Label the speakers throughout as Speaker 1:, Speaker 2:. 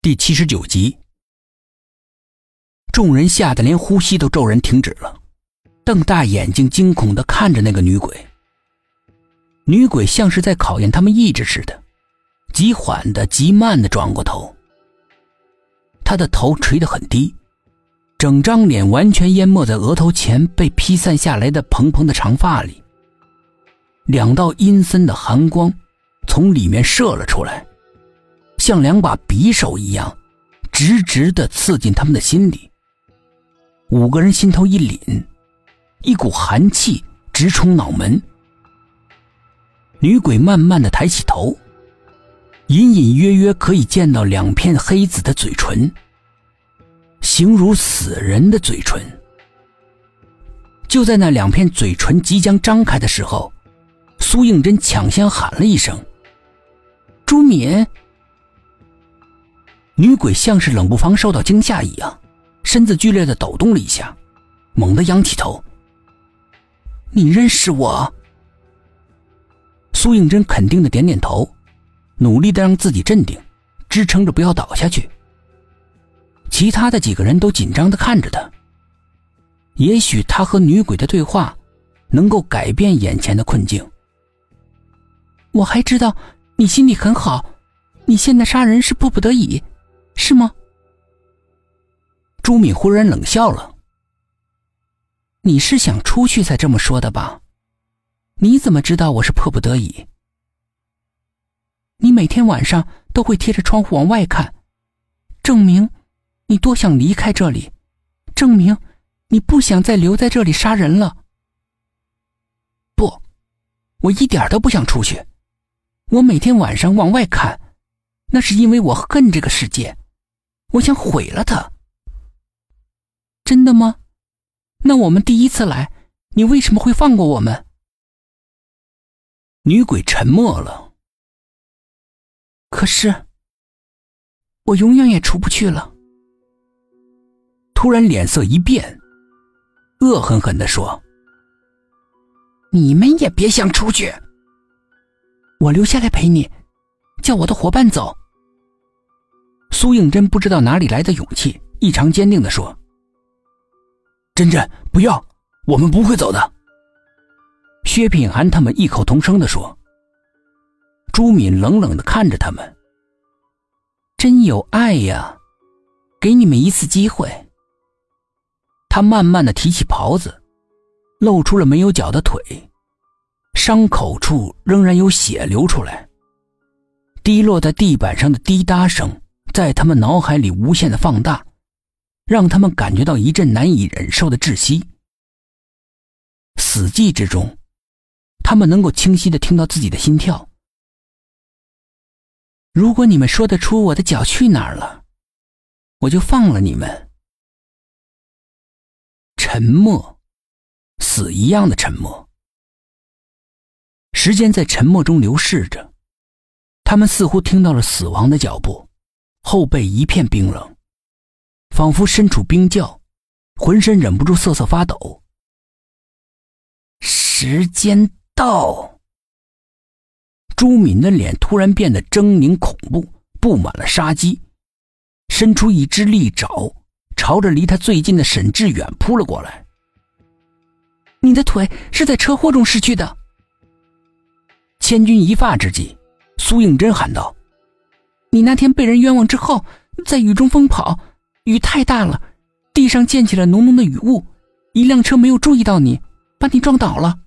Speaker 1: 第七十九集，众人吓得连呼吸都骤然停止了，瞪大眼睛惊恐的看着那个女鬼。女鬼像是在考验他们意志似的，极缓的、极慢的转过头。她的头垂得很低，整张脸完全淹没在额头前被披散下来的蓬蓬的长发里。两道阴森的寒光从里面射了出来。像两把匕首一样，直直的刺进他们的心里。五个人心头一凛，一股寒气直冲脑门。女鬼慢慢的抬起头，隐隐约约可以见到两片黑紫的嘴唇，形如死人的嘴唇。就在那两片嘴唇即将张开的时候，苏应真抢先喊了一声：“朱敏。”女鬼像是冷不防受到惊吓一样，身子剧烈的抖动了一下，猛地仰起头。你认识我？苏应真肯定的点点头，努力的让自己镇定，支撑着不要倒下去。其他的几个人都紧张的看着他。也许他和女鬼的对话，能够改变眼前的困境。我还知道你心里很好，你现在杀人是迫不得已。是吗？朱敏忽然冷笑了。你是想出去才这么说的吧？你怎么知道我是迫不得已？你每天晚上都会贴着窗户往外看，证明你多想离开这里，证明你不想再留在这里杀人了。不，我一点都不想出去。我每天晚上往外看，那是因为我恨这个世界。我想毁了他。真的吗？那我们第一次来，你为什么会放过我们？女鬼沉默了。可是，我永远也出不去了。突然脸色一变，恶狠狠的说：“你们也别想出去。我留下来陪你，叫我的伙伴走。”苏应真不知道哪里来的勇气，异常坚定的说：“真真，不要，我们不会走的。”薛品涵他们异口同声的说。朱敏冷冷的看着他们：“真有爱呀，给你们一次机会。”他慢慢的提起袍子，露出了没有脚的腿，伤口处仍然有血流出来，滴落在地板上的滴答声。在他们脑海里无限的放大，让他们感觉到一阵难以忍受的窒息。死寂之中，他们能够清晰的听到自己的心跳。如果你们说得出我的脚去哪儿了，我就放了你们。沉默，死一样的沉默。时间在沉默中流逝着，他们似乎听到了死亡的脚步。后背一片冰冷，仿佛身处冰窖，浑身忍不住瑟瑟发抖。时间到，朱敏的脸突然变得狰狞恐怖，布满了杀机，伸出一只利爪，朝着离他最近的沈志远扑了过来。你的腿是在车祸中失去的。千钧一发之际，苏应真喊道。你那天被人冤枉之后，在雨中疯跑，雨太大了，地上溅起了浓浓的雨雾，一辆车没有注意到你，把你撞倒了。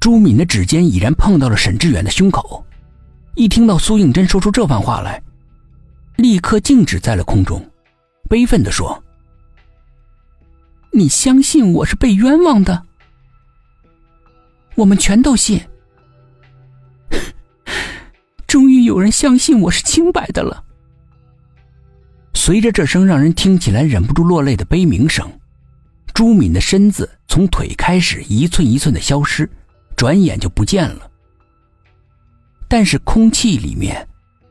Speaker 1: 朱敏的指尖已然碰到了沈志远的胸口，一听到苏应真说出这番话来，立刻静止在了空中，悲愤地说：“你相信我是被冤枉的？我们全都信。”终于有人相信我是清白的了。随着这声让人听起来忍不住落泪的悲鸣声，朱敏的身子从腿开始一寸一寸的消失，转眼就不见了。但是空气里面，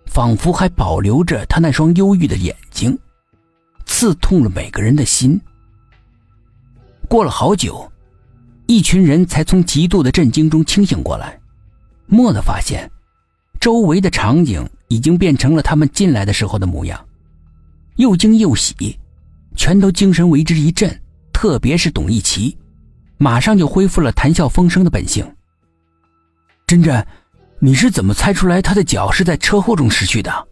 Speaker 1: 仿佛还保留着他那双忧郁的眼睛，刺痛了每个人的心。过了好久，一群人才从极度的震惊中清醒过来，蓦地发现。周围的场景已经变成了他们进来的时候的模样，又惊又喜，全都精神为之一振。特别是董一奇，马上就恢复了谈笑风生的本性。珍珍，你是怎么猜出来他的脚是在车祸中失去的？